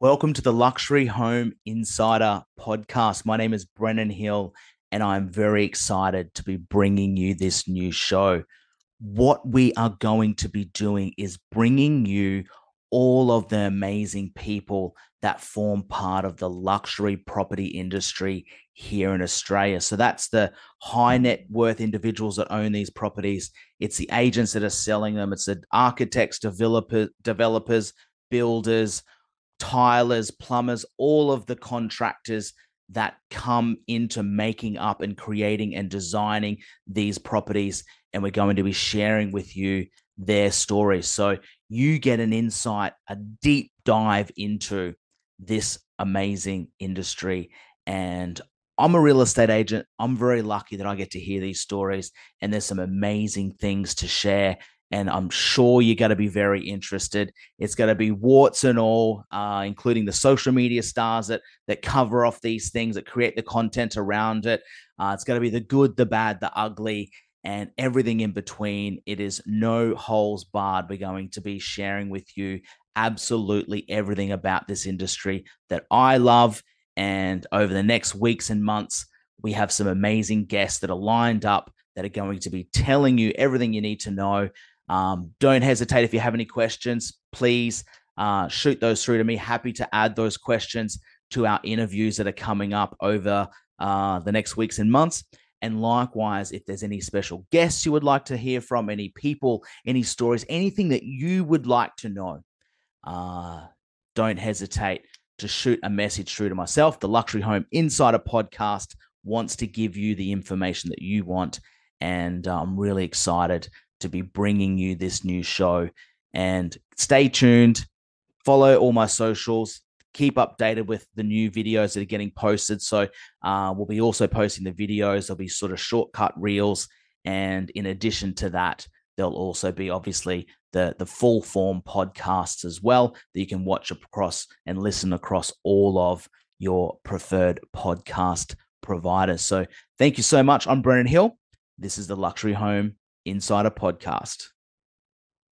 Welcome to the Luxury Home Insider podcast. My name is Brennan Hill, and I'm very excited to be bringing you this new show. What we are going to be doing is bringing you all of the amazing people that form part of the luxury property industry here in Australia. So that's the high net worth individuals that own these properties. It's the agents that are selling them. It's the architects, developer, developers, builders, tilers, plumbers, all of the contractors that come into making up and creating and designing these properties. And we're going to be sharing with you their stories. So you get an insight, a deep dive into this amazing industry. And I'm a real estate agent. I'm very lucky that I get to hear these stories, and there's some amazing things to share and I'm sure you're going to be very interested. It's going to be warts and all, uh, including the social media stars that that cover off these things, that create the content around it. Uh, it's going to be the good, the bad, the ugly, and everything in between. It is no holes barred. We're going to be sharing with you absolutely everything about this industry that I love. And over the next weeks and months, we have some amazing guests that are lined up that are going to be telling you everything you need to know um, don't hesitate if you have any questions, please uh, shoot those through to me. Happy to add those questions to our interviews that are coming up over uh, the next weeks and months. And likewise, if there's any special guests you would like to hear from, any people, any stories, anything that you would like to know, uh, don't hesitate to shoot a message through to myself. The Luxury Home Insider podcast wants to give you the information that you want. And uh, I'm really excited to be bringing you this new show. And stay tuned, follow all my socials, keep updated with the new videos that are getting posted. So uh, we'll be also posting the videos. There'll be sort of shortcut reels, and in addition to that, there'll also be obviously the the full form podcasts as well that you can watch across and listen across all of your preferred podcast providers. So thank you so much. I'm Brennan Hill. This is the Luxury Home Insider Podcast.